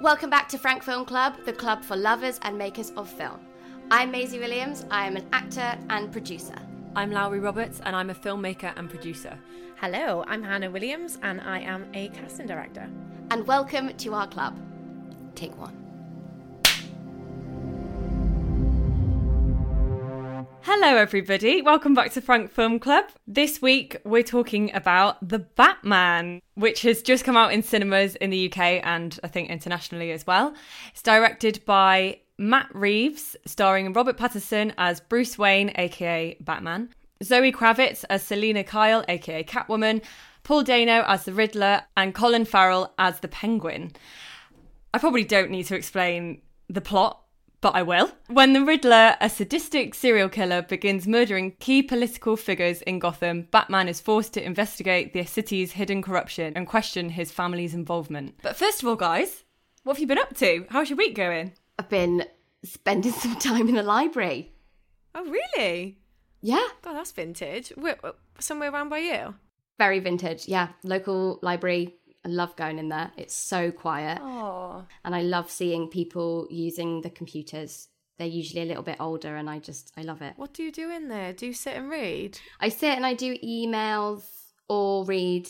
Welcome back to Frank Film Club, the club for lovers and makers of film. I'm Maisie Williams. I am an actor and producer. I'm Lowry Roberts, and I'm a filmmaker and producer. Hello, I'm Hannah Williams and I am a casting director. And welcome to our club. Take one. Hello, everybody. Welcome back to Frank Film Club. This week, we're talking about The Batman, which has just come out in cinemas in the UK and I think internationally as well. It's directed by Matt Reeves, starring Robert Pattinson as Bruce Wayne, aka Batman, Zoe Kravitz as Selina Kyle, aka Catwoman, Paul Dano as the Riddler, and Colin Farrell as the Penguin. I probably don't need to explain the plot, but I will. When the Riddler, a sadistic serial killer, begins murdering key political figures in Gotham, Batman is forced to investigate the city's hidden corruption and question his family's involvement. But first of all, guys, what have you been up to? How's your week going? I've been spending some time in the library. Oh, really? Yeah, God, that's vintage. Where, somewhere around by you? very vintage. Yeah, local library. I love going in there. It's so quiet. Oh, And I love seeing people using the computers. They're usually a little bit older and I just, I love it. what do you do in there? Do you sit and read? I sit and I do emails or read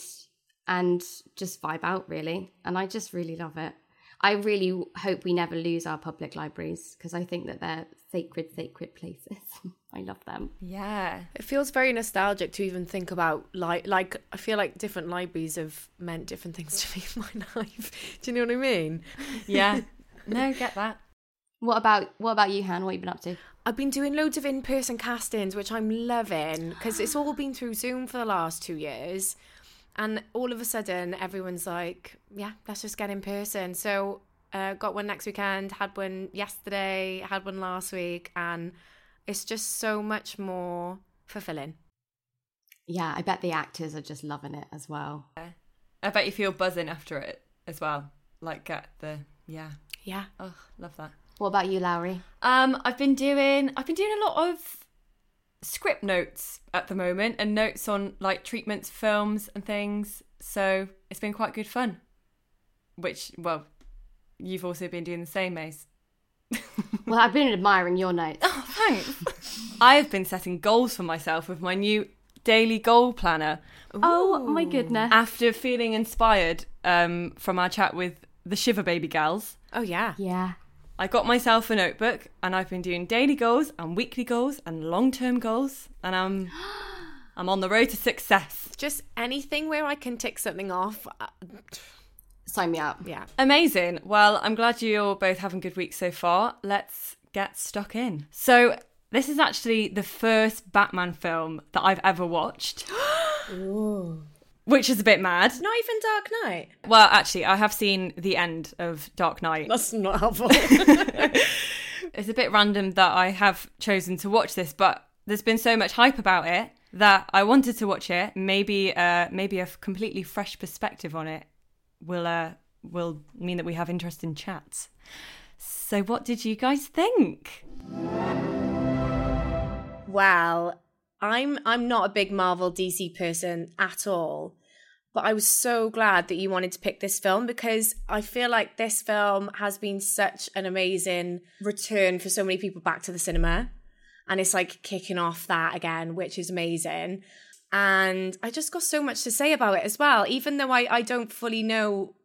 and just vibe out really. And I just really love it. I really hope we never lose our public libraries because I think that they're sacred, sacred places. I love them. Yeah. It feels very nostalgic to even think about like like I feel like different libraries have meant different things to me in my life. Do you know what I mean? Yeah. no, get that. What about what about you, Han? What have you been up to? I've been doing loads of in-person castings, which I'm loving because it's all been through Zoom for the last two years, and all of a sudden everyone's like, "Yeah, let's just get in person." So, uh, got one next weekend, had one yesterday, had one last week, and it's just so much more fulfilling. Yeah, I bet the actors are just loving it as well. I bet you feel buzzing after it as well. Like, get the, yeah. Yeah, Oh, love that. What about you, Lowry? Um, I've been doing I've been doing a lot of script notes at the moment and notes on like treatments, films, and things. So it's been quite good fun. Which, well, you've also been doing the same, Mace. Well, I've been admiring your notes. Oh, thanks. I've been setting goals for myself with my new daily goal planner Oh my goodness. after feeling inspired um, from our chat with the Shiva Baby Gals. oh yeah, Yeah. I got myself a notebook and I've been doing daily goals and weekly goals and long-term goals and I'm I'm on the road to success. just anything where I can tick something off. Sign me up. Yeah, Amazing. Well, I'm glad you're both having good weeks so far. Let's get stuck in. So, this is actually the first Batman film that I've ever watched. Which is a bit mad. not even Dark Knight. Well, actually, I have seen the end of Dark Knight. That's not helpful. it's a bit random that I have chosen to watch this, but there's been so much hype about it that I wanted to watch it. Maybe, uh, maybe a f- completely fresh perspective on it will uh, will mean that we have interesting chats. So, what did you guys think? Well, I'm I'm not a big Marvel DC person at all. But I was so glad that you wanted to pick this film because I feel like this film has been such an amazing return for so many people back to the cinema. And it's like kicking off that again, which is amazing. And I just got so much to say about it as well, even though I, I don't fully know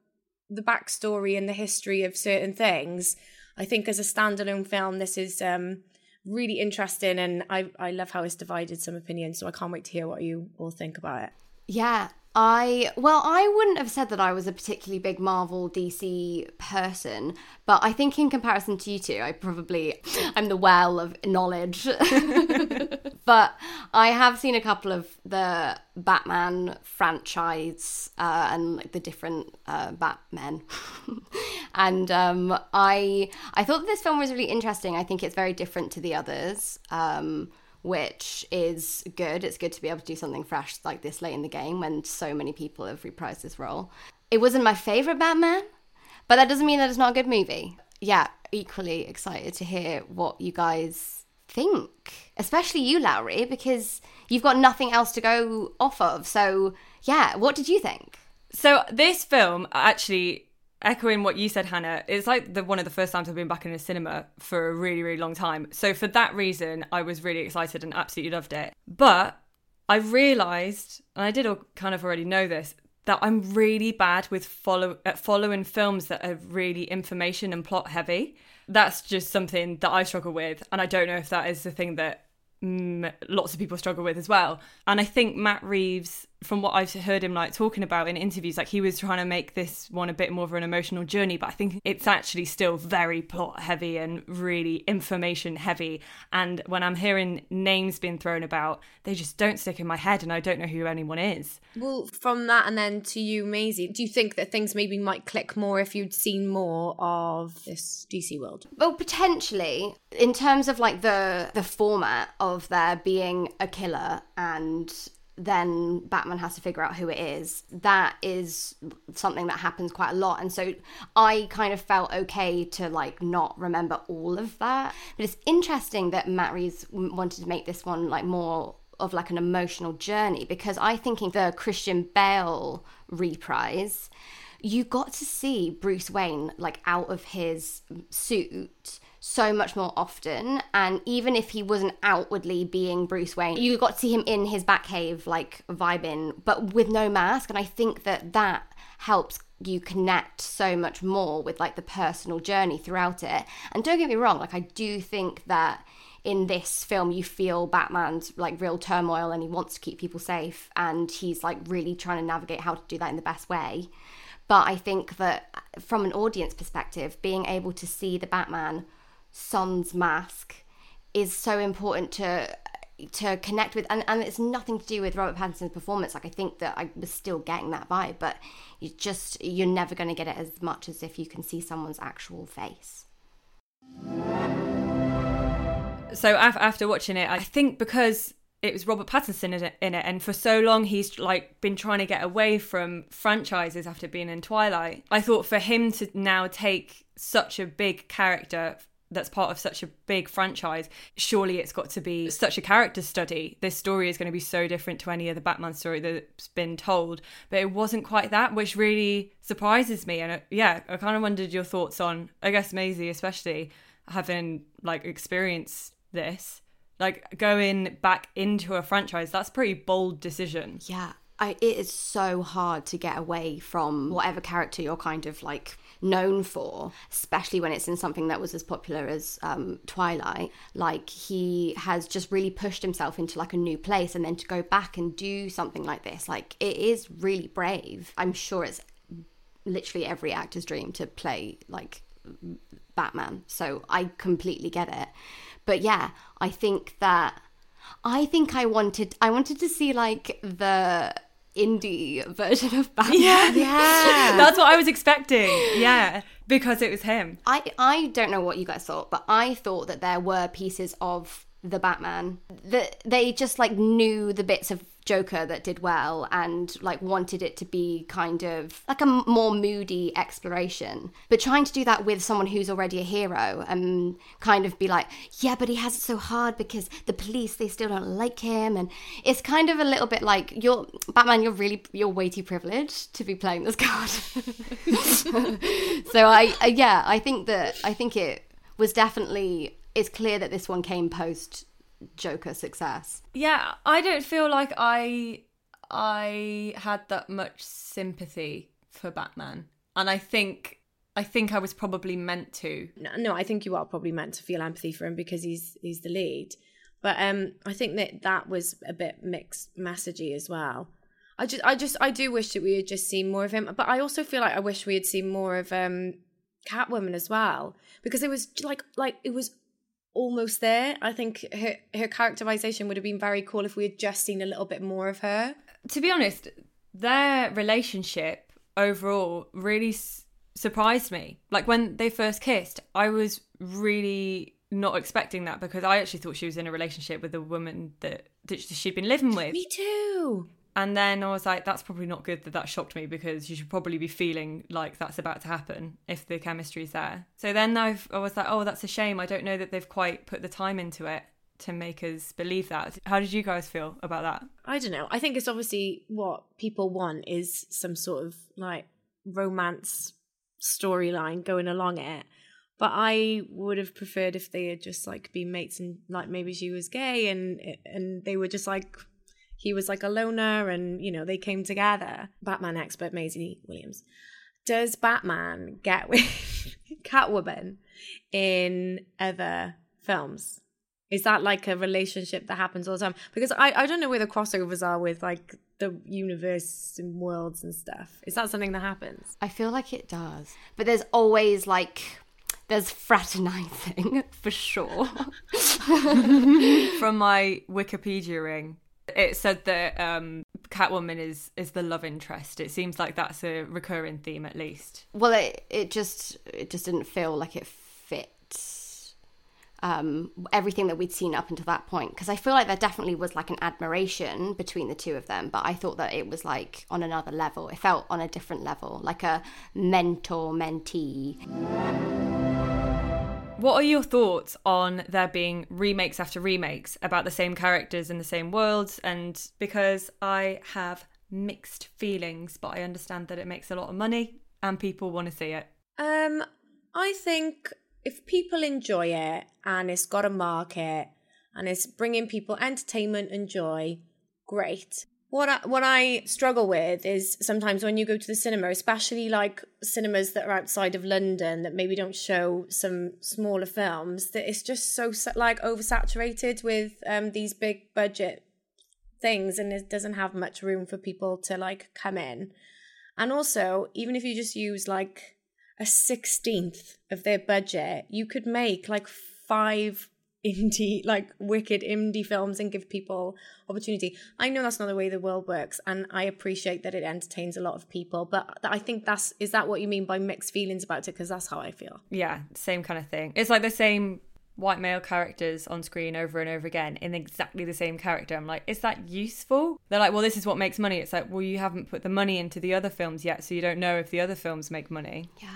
the backstory and the history of certain things. I think as a standalone film, this is um, really interesting, and I I love how it's divided some opinions. So I can't wait to hear what you all think about it. Yeah, I well, I wouldn't have said that I was a particularly big Marvel DC person, but I think in comparison to you two, I probably I'm the well of knowledge. but I have seen a couple of the Batman franchise uh, and like the different uh, Batmen, and um, I I thought this film was really interesting. I think it's very different to the others. Um, which is good. It's good to be able to do something fresh like this late in the game when so many people have reprised this role. It wasn't my favorite Batman, but that doesn't mean that it's not a good movie. Yeah, equally excited to hear what you guys think, especially you, Lowry, because you've got nothing else to go off of. So, yeah, what did you think? So, this film actually echoing what you said, Hannah, it's like the one of the first times I've been back in a cinema for a really, really long time. So for that reason, I was really excited and absolutely loved it. But I realised, and I did kind of already know this, that I'm really bad with follow at following films that are really information and plot heavy. That's just something that I struggle with, and I don't know if that is the thing that mm, lots of people struggle with as well. And I think Matt Reeves from what I've heard him like talking about in interviews, like he was trying to make this one a bit more of an emotional journey, but I think it's actually still very plot heavy and really information heavy. And when I'm hearing names being thrown about, they just don't stick in my head and I don't know who anyone is. Well, from that and then to you, Maisie, do you think that things maybe might click more if you'd seen more of this DC world? Well, potentially. In terms of like the the format of there being a killer and then Batman has to figure out who it is. That is something that happens quite a lot. And so I kind of felt okay to like not remember all of that. But it's interesting that Matt Reeves wanted to make this one like more of like an emotional journey because I think in the Christian Bale reprise, you got to see Bruce Wayne like out of his suit so much more often. And even if he wasn't outwardly being Bruce Wayne, you got to see him in his Batcave, like vibing, but with no mask. And I think that that helps you connect so much more with like the personal journey throughout it. And don't get me wrong, like I do think that in this film you feel Batman's like real turmoil and he wants to keep people safe and he's like really trying to navigate how to do that in the best way. But I think that from an audience perspective, being able to see the Batman son's mask is so important to to connect with and, and it's nothing to do with Robert Pattinson's performance like I think that I was still getting that vibe but you just you're never going to get it as much as if you can see someone's actual face so after watching it I think because it was Robert Pattinson in it, in it, and for so long he's like been trying to get away from franchises after being in Twilight. I thought for him to now take such a big character that's part of such a big franchise, surely it's got to be such a character study. This story is going to be so different to any other Batman story that's been told. But it wasn't quite that, which really surprises me. And uh, yeah, I kind of wondered your thoughts on, I guess, Maisie, especially having like experienced this. Like going back into a franchise, that's a pretty bold decision. Yeah. I, it is so hard to get away from whatever character you're kind of like known for, especially when it's in something that was as popular as um, Twilight. Like he has just really pushed himself into like a new place, and then to go back and do something like this, like it is really brave. I'm sure it's literally every actor's dream to play like Batman. So I completely get it. But yeah, I think that I think I wanted I wanted to see like the indie version of Batman. Yeah, yeah. That's what I was expecting. Yeah, because it was him. I I don't know what you guys thought, but I thought that there were pieces of the Batman that they just like knew the bits of Joker that did well and like wanted it to be kind of like a more moody exploration. But trying to do that with someone who's already a hero and kind of be like, yeah, but he has it so hard because the police they still don't like him and it's kind of a little bit like you're Batman, you're really you're way too privileged to be playing this card. so I yeah, I think that I think it was definitely it's clear that this one came post Joker success. Yeah, I don't feel like I I had that much sympathy for Batman. And I think I think I was probably meant to. No, no, I think you are probably meant to feel empathy for him because he's he's the lead. But um I think that that was a bit mixed messagey as well. I just, I just, I do wish that we had just seen more of him. But I also feel like I wish we had seen more of um, Catwoman as well, because it was like, like it was almost there. I think her her characterization would have been very cool if we had just seen a little bit more of her. To be honest, their relationship overall really s- surprised me. Like when they first kissed, I was really not expecting that because I actually thought she was in a relationship with a woman that, that she'd been living with. Me too. And then I was like, that's probably not good that that shocked me because you should probably be feeling like that's about to happen if the chemistry's there. So then I've, I was like, oh, that's a shame. I don't know that they've quite put the time into it to make us believe that. How did you guys feel about that? I don't know. I think it's obviously what people want is some sort of like romance storyline going along it. But I would have preferred if they had just like been mates and like maybe she was gay and and they were just like he was like a loner and you know they came together. Batman expert Maisie Williams. Does Batman get with Catwoman in other films? Is that like a relationship that happens all the time? Because I, I don't know where the crossovers are with like the universe and worlds and stuff. Is that something that happens? I feel like it does. But there's always like there's fraternizing for sure. From my Wikipedia ring, it said that um, Catwoman is is the love interest. It seems like that's a recurring theme, at least. well, it it just it just didn't feel like it fits um, everything that we'd seen up until that point. Because I feel like there definitely was like an admiration between the two of them, but I thought that it was like on another level. It felt on a different level, like a mentor mentee. What are your thoughts on there being remakes after remakes about the same characters in the same worlds? And because I have mixed feelings, but I understand that it makes a lot of money and people want to see it. Um, I think if people enjoy it and it's got a market and it's bringing people entertainment and joy, great. What I, what I struggle with is sometimes when you go to the cinema, especially like cinemas that are outside of London that maybe don't show some smaller films, that it's just so like oversaturated with um, these big budget things and it doesn't have much room for people to like come in. And also, even if you just use like a sixteenth of their budget, you could make like five indie, like wicked indie films and give people opportunity. I know that's not the way the world works, and I appreciate that it entertains a lot of people. But I think that's is that what you mean by mixed feelings about it? Because that's how I feel. Yeah, same kind of thing. It's like the same white male characters on screen over and over again in exactly the same character. I'm like, is that useful? They're like, well, this is what makes money. It's like, well, you haven't put the money into the other films yet, so you don't know if the other films make money. Yeah.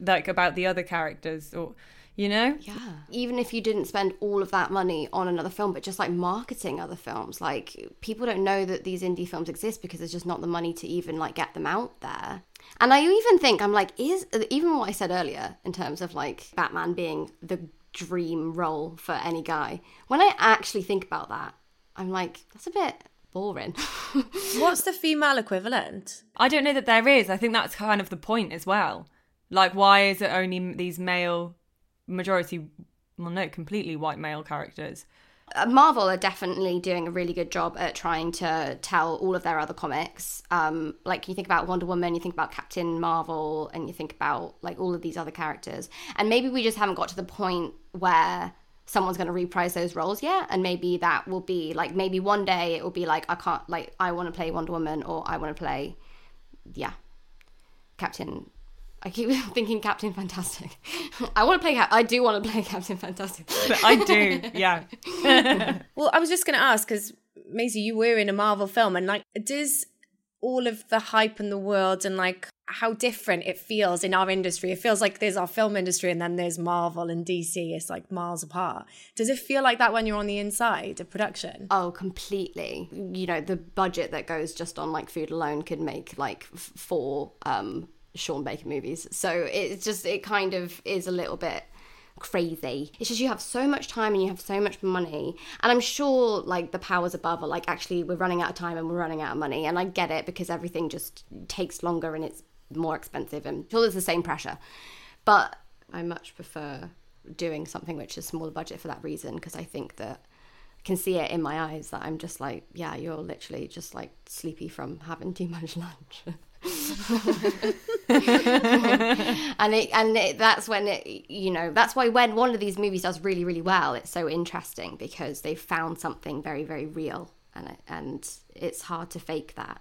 Like about the other characters or you know? Yeah. Even if you didn't spend all of that money on another film, but just like marketing other films, like people don't know that these indie films exist because there's just not the money to even like get them out there. And I even think I'm like, is even what I said earlier in terms of like Batman being the dream role for any guy, when I actually think about that, I'm like, that's a bit boring. What's the female equivalent? I don't know that there is. I think that's kind of the point as well. Like, why is it only these male majority, well, no, completely white male characters? Uh, Marvel are definitely doing a really good job at trying to tell all of their other comics. Um, like you think about Wonder Woman, you think about Captain Marvel, and you think about like all of these other characters. And maybe we just haven't got to the point where someone's going to reprise those roles yet. And maybe that will be like maybe one day it will be like I can't like I want to play Wonder Woman or I want to play, yeah, Captain I keep thinking Captain Fantastic. I want to play. Cap- I do want to play Captain Fantastic. But I do, yeah. Well, I was just going to ask because Maisie, you were in a Marvel film, and like, does all of the hype in the world and like how different it feels in our industry? It feels like there's our film industry, and then there's Marvel and DC. It's like miles apart. Does it feel like that when you're on the inside of production? Oh, completely. You know, the budget that goes just on like food alone could make like f- four um Sean Baker movies. So it's just it kind of is a little bit crazy. It's just you have so much time and you have so much money. And I'm sure like the powers above are like actually we're running out of time and we're running out of money. And I get it because everything just takes longer and it's more expensive and sure there's the same pressure. But I much prefer doing something which is smaller budget for that reason because I think that can see it in my eyes that I'm just like, yeah, you're literally just like sleepy from having too much lunch. And it and it, that's when it you know that's why when one of these movies does really really well it's so interesting because they've found something very very real and it, and it's hard to fake that.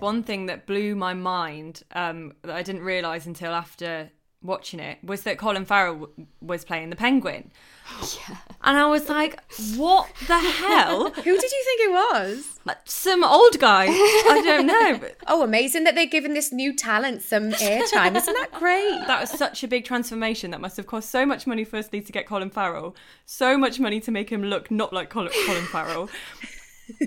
One thing that blew my mind um, that I didn't realize until after watching it was that Colin Farrell w- was playing the Penguin. Yeah. And I was like, what the hell? Who did you think it was? Some old guy. I don't know. oh, amazing that they're giving this new talent some airtime. Isn't that great? That was such a big transformation. That must have cost so much money, firstly, to get Colin Farrell, so much money to make him look not like Colin, Colin Farrell.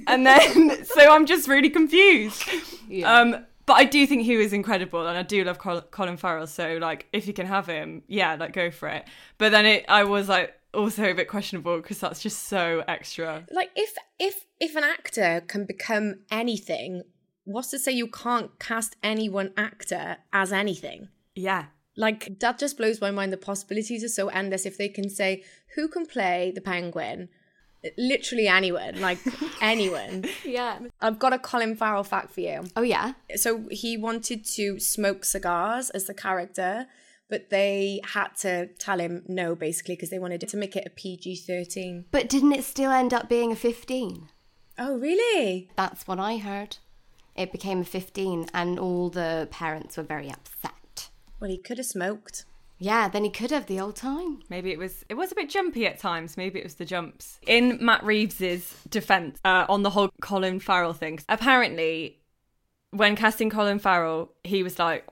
and then, so I'm just really confused. Yeah. Um, but I do think he was incredible, and I do love Colin Farrell. So like, if you can have him, yeah, like go for it. But then it, I was like also a bit questionable because that's just so extra. Like if if if an actor can become anything, what's to say you can't cast any one actor as anything? Yeah. Like that just blows my mind. The possibilities are so endless. If they can say who can play the penguin, literally anyone, like anyone. yeah. I've got a Colin Farrell fact for you. Oh, yeah. So he wanted to smoke cigars as the character, but they had to tell him no, basically, because they wanted to make it a PG 13. But didn't it still end up being a 15? Oh, really? That's what I heard. It became a 15, and all the parents were very upset. Well, he could have smoked. Yeah, then he could have the old time. Maybe it was it was a bit jumpy at times. Maybe it was the jumps. In Matt Reeves's defense uh, on the whole Colin Farrell thing, apparently, when casting Colin Farrell, he was like,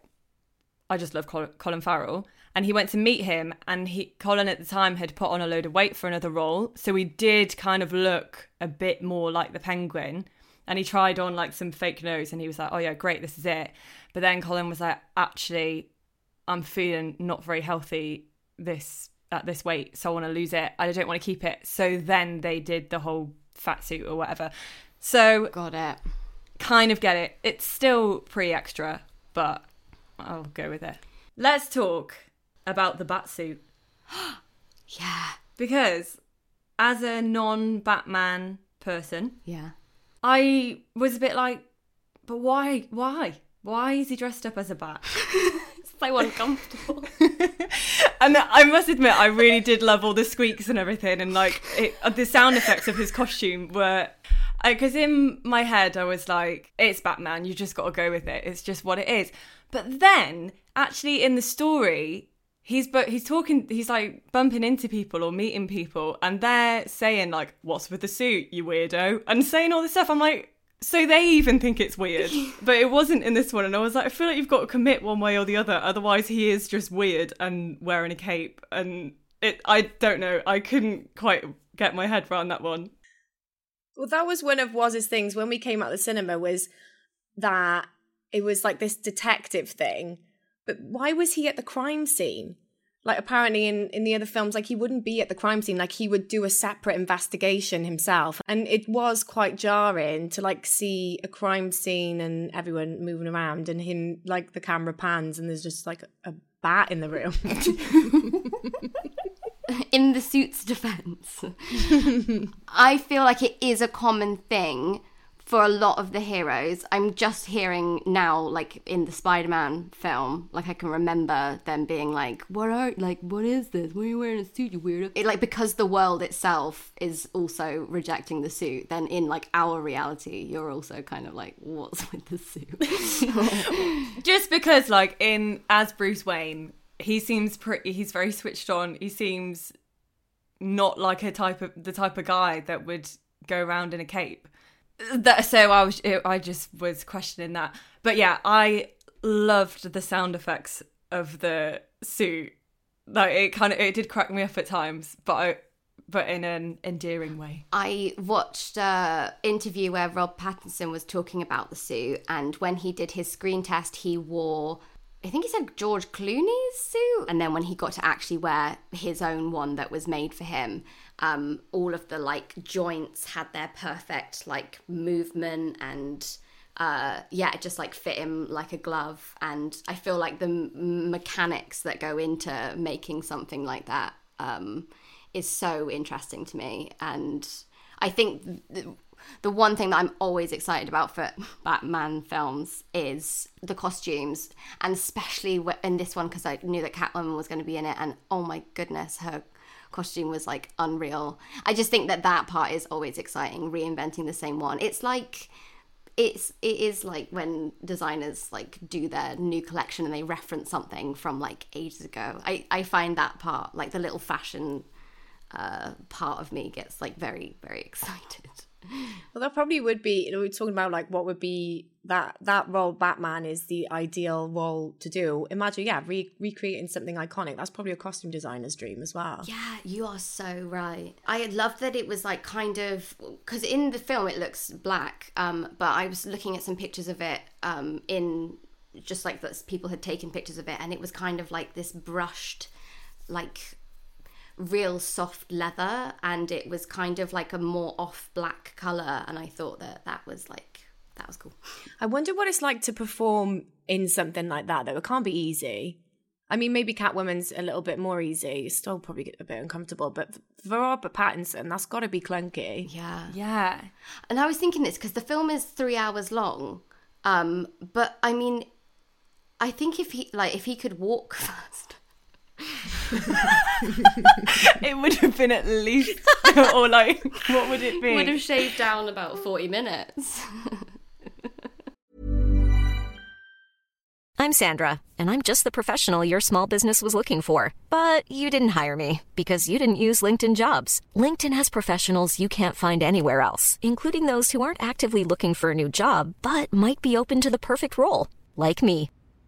"I just love Colin, Colin Farrell." And he went to meet him, and he Colin at the time had put on a load of weight for another role, so he did kind of look a bit more like the Penguin. And he tried on like some fake nose, and he was like, "Oh yeah, great, this is it." But then Colin was like, "Actually, I'm feeling not very healthy this at this weight, so I want to lose it. I don't want to keep it. So then they did the whole fat suit or whatever. So got it. Kind of get it. It's still pretty extra, but I'll go with it. Let's talk about the bat suit. yeah. Because as a non Batman person, yeah. I was a bit like, but why? Why? Why is he dressed up as a bat? so uncomfortable. and I must admit, I really did love all the squeaks and everything, and like it, uh, the sound effects of his costume were. Because in my head, I was like, it's Batman, you just got to go with it. It's just what it is. But then, actually, in the story, he's but he's talking he's like bumping into people or meeting people and they're saying like what's with the suit you weirdo and saying all this stuff i'm like so they even think it's weird, but it wasn't in this one. And I was like, I feel like you've got to commit one way or the other, otherwise he is just weird and wearing a cape. And it, I don't know, I couldn't quite get my head around that one. Well, that was one of Waz's things when we came out of the cinema was that it was like this detective thing. But why was he at the crime scene? Like apparently in in the other films like he wouldn't be at the crime scene. Like he would do a separate investigation himself. And it was quite jarring to like see a crime scene and everyone moving around and him like the camera pans and there's just like a bat in the room. In the suit's defense. I feel like it is a common thing for a lot of the heroes. I'm just hearing now, like in the Spider-Man film, like I can remember them being like, "What are like? What is this? Why are you wearing a suit, you weirdo?" It, like because the world itself is also rejecting the suit. Then in like our reality, you're also kind of like, "What's with the suit?" just because, like in as Bruce Wayne, he seems pretty. He's very switched on. He seems not like a type of the type of guy that would go around in a cape that so I was I just was questioning that. But yeah, I loved the sound effects of the suit. Like it kind of it did crack me up at times, but I but in an endearing way. I watched a interview where Rob Pattinson was talking about the suit and when he did his screen test he wore I think he said George Clooney's suit and then when he got to actually wear his own one that was made for him um, all of the like joints had their perfect like movement and uh, yeah, it just like fit him like a glove. And I feel like the m- mechanics that go into making something like that um, is so interesting to me, and I think the, the one thing that I'm always excited about for Batman films is the costumes, and especially in this one because I knew that Catwoman was going to be in it, and oh my goodness, her costume was like unreal. I just think that that part is always exciting, reinventing the same one. It's like it's it is like when designers like do their new collection and they reference something from like ages ago. I I find that part like the little fashion uh, part of me gets like very very excited. Well, that probably would be. You know, we're talking about like what would be that that role. Batman is the ideal role to do. Imagine, yeah, re- recreating something iconic. That's probably a costume designer's dream as well. Yeah, you are so right. I love that it was like kind of because in the film it looks black, um, but I was looking at some pictures of it um, in just like that people had taken pictures of it, and it was kind of like this brushed, like real soft leather and it was kind of like a more off black color and i thought that that was like that was cool. I wonder what it's like to perform in something like that though. It can't be easy. I mean maybe catwoman's a little bit more easy. It's still probably a bit uncomfortable but for robert pattinson that's got to be clunky. Yeah. Yeah. And i was thinking this because the film is three hours long um but i mean i think if he like if he could walk fast it would have been at least, or like, what would it be? Would have shaved down about 40 minutes. I'm Sandra, and I'm just the professional your small business was looking for. But you didn't hire me because you didn't use LinkedIn jobs. LinkedIn has professionals you can't find anywhere else, including those who aren't actively looking for a new job but might be open to the perfect role, like me.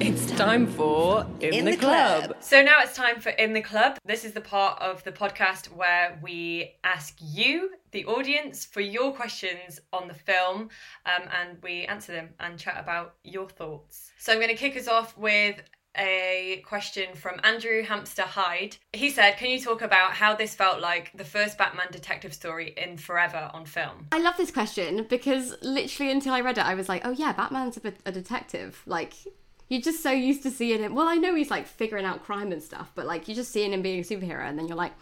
it's time for In, In the, the club. club. So now it's time for In the Club. This is the part of the podcast where we ask you, the audience, for your questions on the film um, and we answer them and chat about your thoughts. So I'm going to kick us off with a question from Andrew Hamster Hyde. He said, Can you talk about how this felt like the first Batman detective story in forever on film? I love this question because literally until I read it, I was like, oh yeah, Batman's a, a detective. Like, you're just so used to seeing him. Well, I know he's like figuring out crime and stuff, but like, you're just seeing him being a superhero, and then you're like,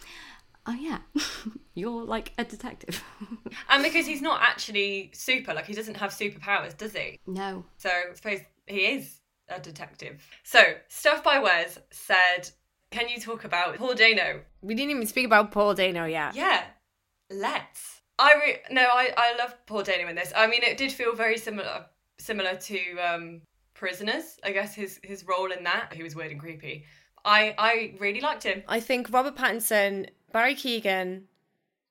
oh yeah, you're like a detective. and because he's not actually super, like, he doesn't have superpowers, does he? no. So I suppose he is a detective. So, Stuff by Wes said, Can you talk about Paul Dano? We didn't even speak about Paul Dano yet. Yeah, let's. I re- no, I, I love Paul Dano in this. I mean, it did feel very similar similar to um, Prisoners. I guess his his role in that. He was weird and creepy. I I really liked him. I think Robert Pattinson, Barry Keoghan,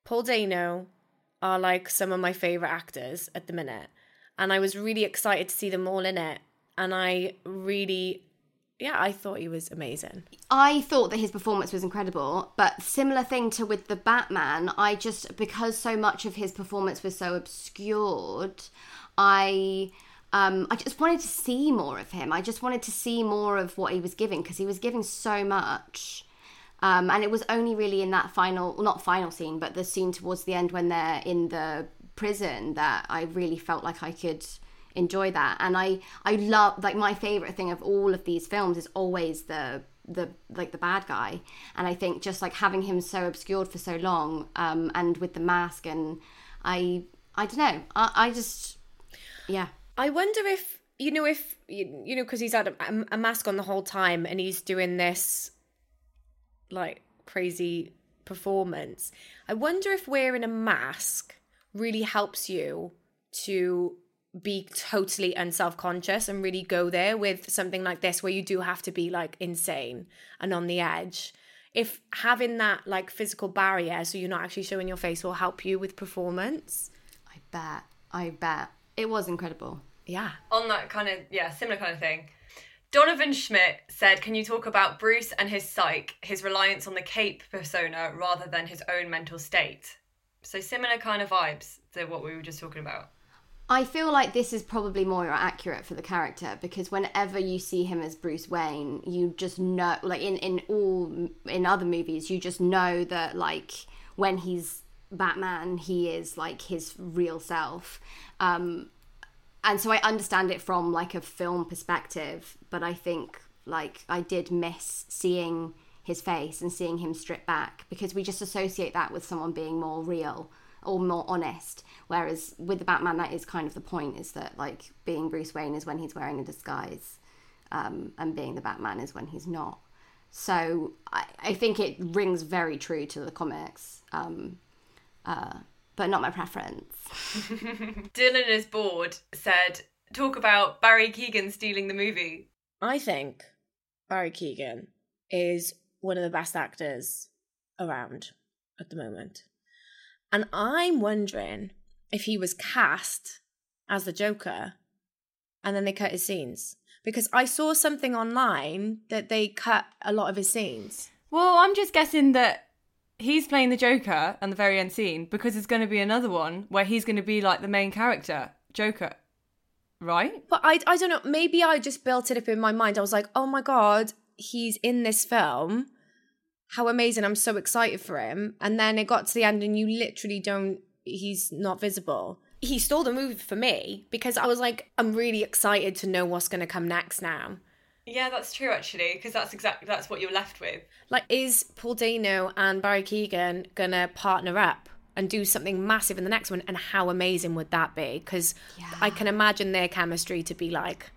Paul Dano are like some of my favorite actors at the minute. And I was really excited to see them all in it. And I really, yeah, I thought he was amazing. I thought that his performance was incredible, but similar thing to with the Batman, I just because so much of his performance was so obscured, I um I just wanted to see more of him. I just wanted to see more of what he was giving because he was giving so much. Um, and it was only really in that final, well, not final scene, but the scene towards the end when they're in the prison that I really felt like I could enjoy that and i i love like my favorite thing of all of these films is always the the like the bad guy and i think just like having him so obscured for so long um and with the mask and i i don't know i, I just yeah I wonder if, you know, if, you, know, because he's had a, a mask on the whole time and he's doing this like crazy performance. I wonder if wearing a mask really helps you to be totally unself-conscious and really go there with something like this where you do have to be like insane and on the edge if having that like physical barrier so you're not actually showing your face will help you with performance I bet. I bet. It was incredible. yeah. On that kind of yeah similar kind of thing. Donovan schmidt said can you talk about bruce and his psyche his reliance on the cape persona rather than his own mental state? So similar kind of vibes to what we were just talking about. I feel like this is probably more accurate for the character because whenever you see him as Bruce Wayne, you just know, like in in all in other movies, you just know that like when he's Batman, he is like his real self. Um, and so I understand it from like a film perspective, but I think like I did miss seeing his face and seeing him strip back because we just associate that with someone being more real or more honest. Whereas with the Batman, that is kind of the point: is that like being Bruce Wayne is when he's wearing a disguise, um, and being the Batman is when he's not. So I, I think it rings very true to the comics, um, uh, but not my preference. dylan is bored said talk about barry keoghan stealing the movie. I think barry keoghan is one of the best actors around at the moment. And i'm wondering if he was cast as the joker and then they cut his scenes. Because i saw something online that they cut a lot of his scenes. Well, I'm just guessing that he's playing the Joker and the very end scene because there's going to be another one where he's going to be like the main character, Joker, right? But I, I don't know. Maybe I just built it up in my mind. I was like, oh my God, he's in this film. How amazing. I'm so excited for him. And then it got to the end and you literally don't, he's not visible. He stole the movie for me because I was like, I'm really excited to know what's going to come next now. Yeah, that's true actually because that's exactly that's what you're left with. Like, is Paul Dano and Barry Keoghan going to partner up? And do something massive in the next one, and how amazing would that be? Because I can imagine their chemistry to be like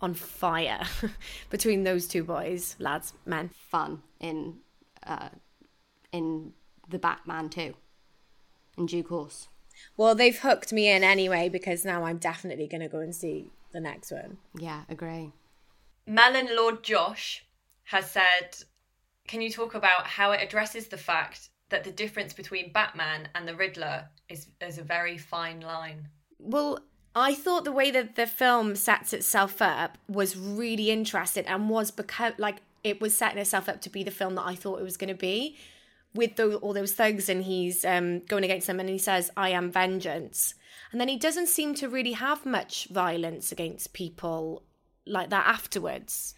on fire between those two boys, lads, men. Fun in uh, in the Batman too. In due course. Well, they've hooked me in anyway because now I'm definitely going to go and see the next one. Yeah, agree. Melon Lord Josh has said, Can you talk about how it addresses the fact that the difference between Batman and the Riddler is, is a very fine line? Well, I thought the way that the film sets itself up was really interesting and was because like it was setting itself up to be the film that I thought it was going to be with all those thugs and he's um, going against them and he says I am vengeance and then he doesn't seem to really have much violence against people like that afterwards.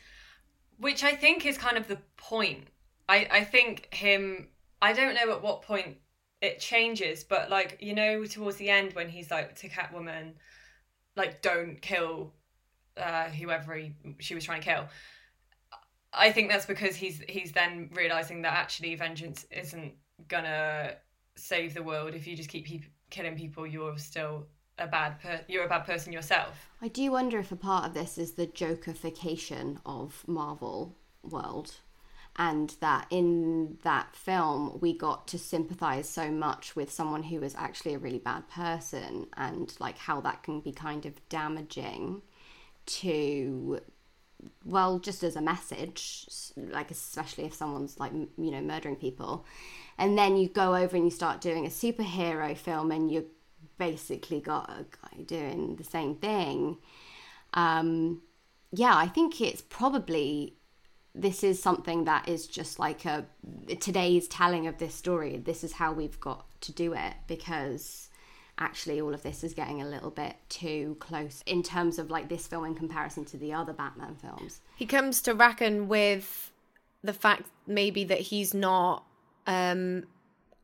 Which I think is kind of the point. I, I think him, I don't know at what point it changes, but like, you know, towards the end when he's like to Catwoman, like, don't kill uh, whoever he, she was trying to kill. I think that's because he's he's then realizing that actually vengeance isn't gonna save the world if you just keep pe- killing people. You're still a bad per- you're a bad person yourself. I do wonder if a part of this is the Jokerification of Marvel world, and that in that film we got to sympathize so much with someone who was actually a really bad person, and like how that can be kind of damaging to well just as a message like especially if someone's like you know murdering people and then you go over and you start doing a superhero film and you basically got a guy doing the same thing. Um yeah i think it's probably this is something that is just like a today's telling of this story. This is how we've got to do it because actually all of this is getting a little bit too close in terms of like this film in comparison to the other batman films. He comes to reckon with the fact maybe that he's not um,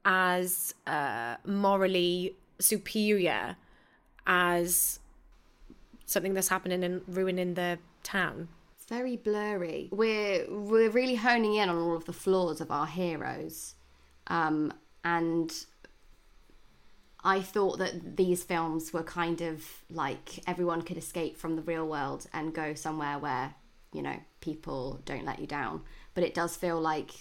as uh, morally superior as something that's happening and ruining the town. very blurry we're we're really honing in on all of the flaws of our heroes um and I thought that these films were kind of like everyone could escape from the real world and go somewhere where, you know, people don't let you down. But it does feel like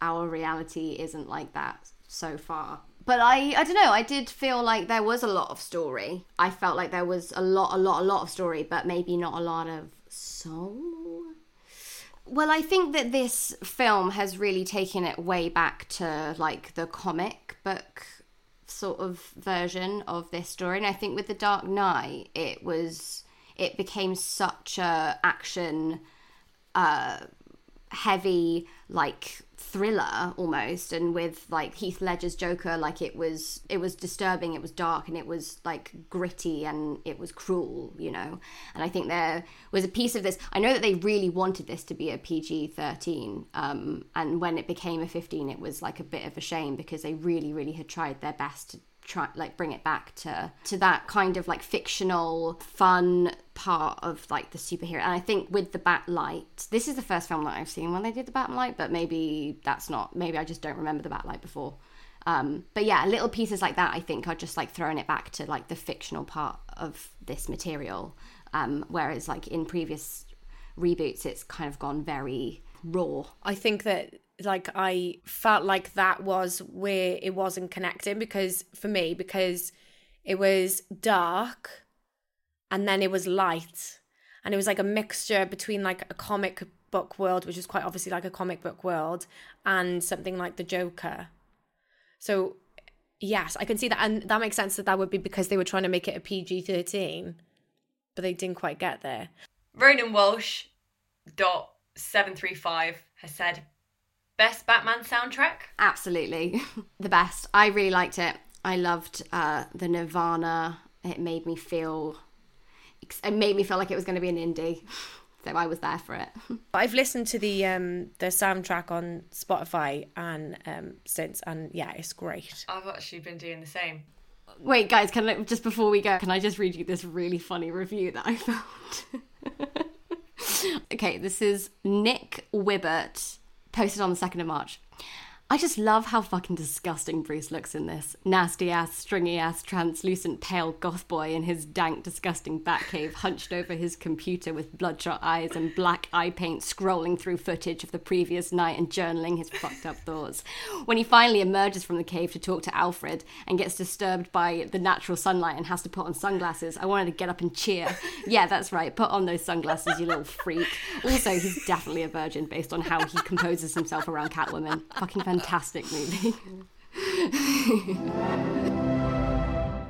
our reality isn't like that so far. But I I don't know. I did feel like there was a lot of story. I felt like there was a lot, a lot, a lot of story, but maybe not a lot of soul. Well, I think that this film has really taken it way back to like the comic book sort of version of this story, and I think with the Dark Knight, it was it became such a action uh heavy like thriller almost and with like Heath Ledger's Joker like it was it was disturbing it was dark and it was like gritty and it was cruel you know? And I think there was a piece of this I know that they really wanted this to be a PG-13 um, and when it became a 15 it was like a bit of a shame because they really really had tried their best to try like bring it back to to that kind of like fictional fun part of like the superhero. And i think with the batlight this is the first film that i've seen when they did the batlight but maybe that's not maybe i just don't remember the batlight before. Um, but yeah little pieces like that i think are just like throwing it back to like the fictional part of this material. Um, whereas like in previous reboots it's kind of gone very raw. I think that like I felt like that was where it wasn't connecting because for me because it was dark and then it was light and it was like a mixture between like a comic book world which is quite obviously like a comic book world and something like the Joker. So yes, I can see that and that makes sense that that would be because they were trying to make it a PG-13 but they didn't quite get there. Ronan Walsh dot seven three five has said best Batman soundtrack. Absolutely. the best. I really liked it. I loved uh, the Nirvana. It made me feel. It made me feel like it was going to be an indie, so I was there for it. I've listened to the um the soundtrack on Spotify and um since and yeah, it's great. I've actually been doing the same. Wait, guys, can I just before we go, can I just read you this really funny review that I found? okay, this is Nick Wibbert posted on the 2nd of March. I just love how fucking disgusting Bruce looks in this. Nasty ass, stringy ass, translucent, pale goth boy in his dank, disgusting Batcave, hunched over his computer with bloodshot eyes and black eye paint, scrolling through footage of the previous night and journaling his fucked up thoughts. When he finally emerges from the cave to talk to Alfred and gets disturbed by the natural sunlight and has to put on sunglasses, I wanted to get up and cheer. Yeah, that's right, put on those sunglasses, you little freak. Also, he's definitely a virgin based on how he composes himself around Catwoman. Fucking fantastic movie.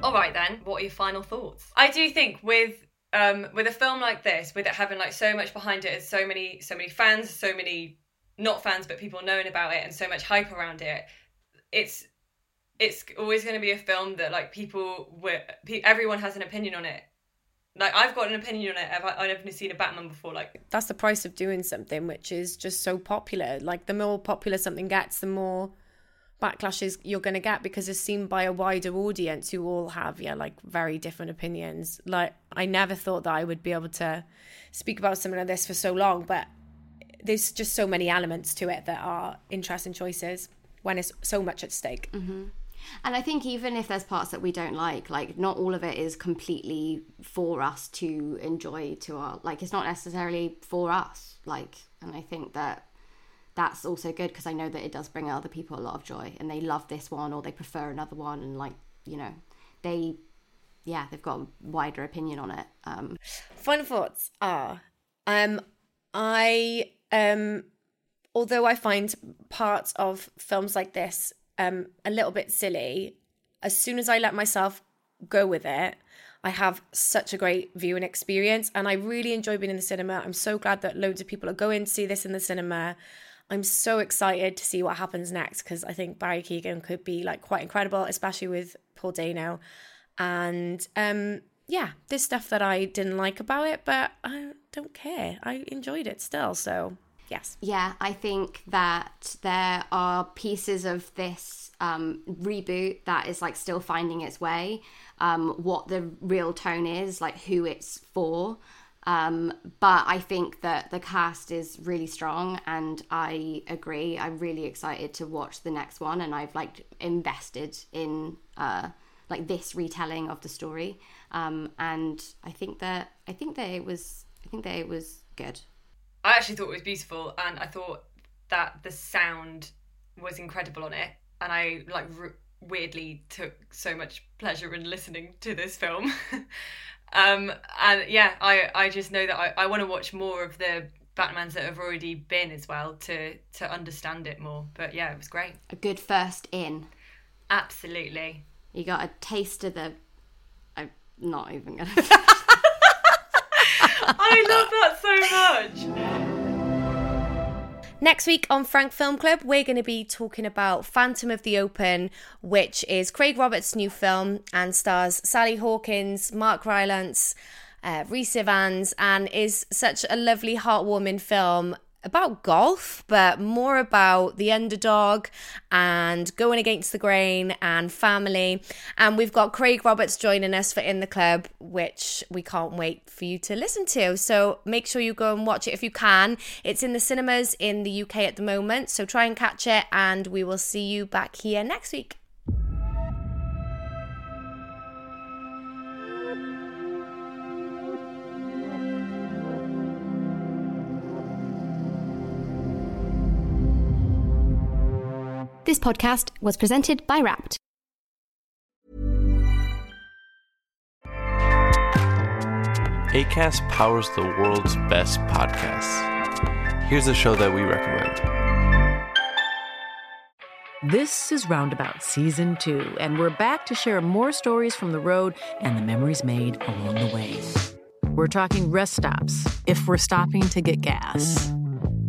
All right then, what are your final thoughts? I do think with um with a film like this, with it having like so much behind it, so many so many fans, so many not fans but people knowing about it, and so much hype around it, it's it's always going to be a film that like people were everyone has an opinion on it. Like I've got an opinion on it. I've, I've never seen a Batman before. Like That's the price of doing something which is just so popular. Like the more popular something gets, the more backlashes you're going to get because it's seen by a wider audience who all have yeah like very different opinions like i never thought that i would be able to speak about something like this for so long but there's just so many elements to it that are interesting choices when it's so much at stake mm-hmm. And I think even if there's parts that we don't like, like not all of it is completely for us to enjoy to our like it's not necessarily for us. Like and I think that that's also good because I know that it does bring other people a lot of joy and they love this one or they prefer another one and like, you know, they yeah, they've got a wider opinion on it. Um final thoughts are um i um although i find parts of films like this um a little bit silly. As soon as i let myself go with it i have such a great viewing experience and i really enjoy being in the cinema. I'm so glad that loads of people are going to see this in the cinema. I'm so excited to see what happens next because i think barry keoghan could be like quite incredible especially with paul dano. And um yeah, there's stuff that I didn't like about it, but I don't care. I enjoyed it still, so yes. Yeah, I think that there are pieces of this um, reboot that is like still finding its way, um, what the real tone is, like who it's for. Um, but I think that the cast is really strong, and I agree. I'm really excited to watch the next one, and I've like invested in uh, like this retelling of the story. Um, and I think that I think that it was I think that it was good. I actually thought it was beautiful, and I thought that the sound was incredible on it, and I like re- weirdly took so much pleasure in listening to this film. um, and yeah, I, I just know that I, I want to watch more of the Batmans that have already been as well to to understand it more. But yeah, it was great. A good first in. Absolutely. You got a taste of the. I'm not even gonna. I love that so much. Next week on Frank Film Club, we're going to be talking about Phantom of the Open, which is Craig Roberts' new film and stars Sally Hawkins, Mark Rylance, uh, Rhys Ifans, and is such a lovely, heartwarming film about golf, but more about the underdog and going against the grain and family. And we've got Craig Roberts joining us for In the Club, which we can't wait for you to listen to. So make sure you go and watch it if you can. It's in the cinemas in the UK at the moment, so try and catch it, and we will see you back here next week. This podcast was presented by Wrapped. ACAST powers the world's best podcasts. Here's a show that we recommend. This is Roundabout Season 2, and we're back to share more stories from the road and the memories made along the way. We're talking rest stops, if we're stopping to get gas.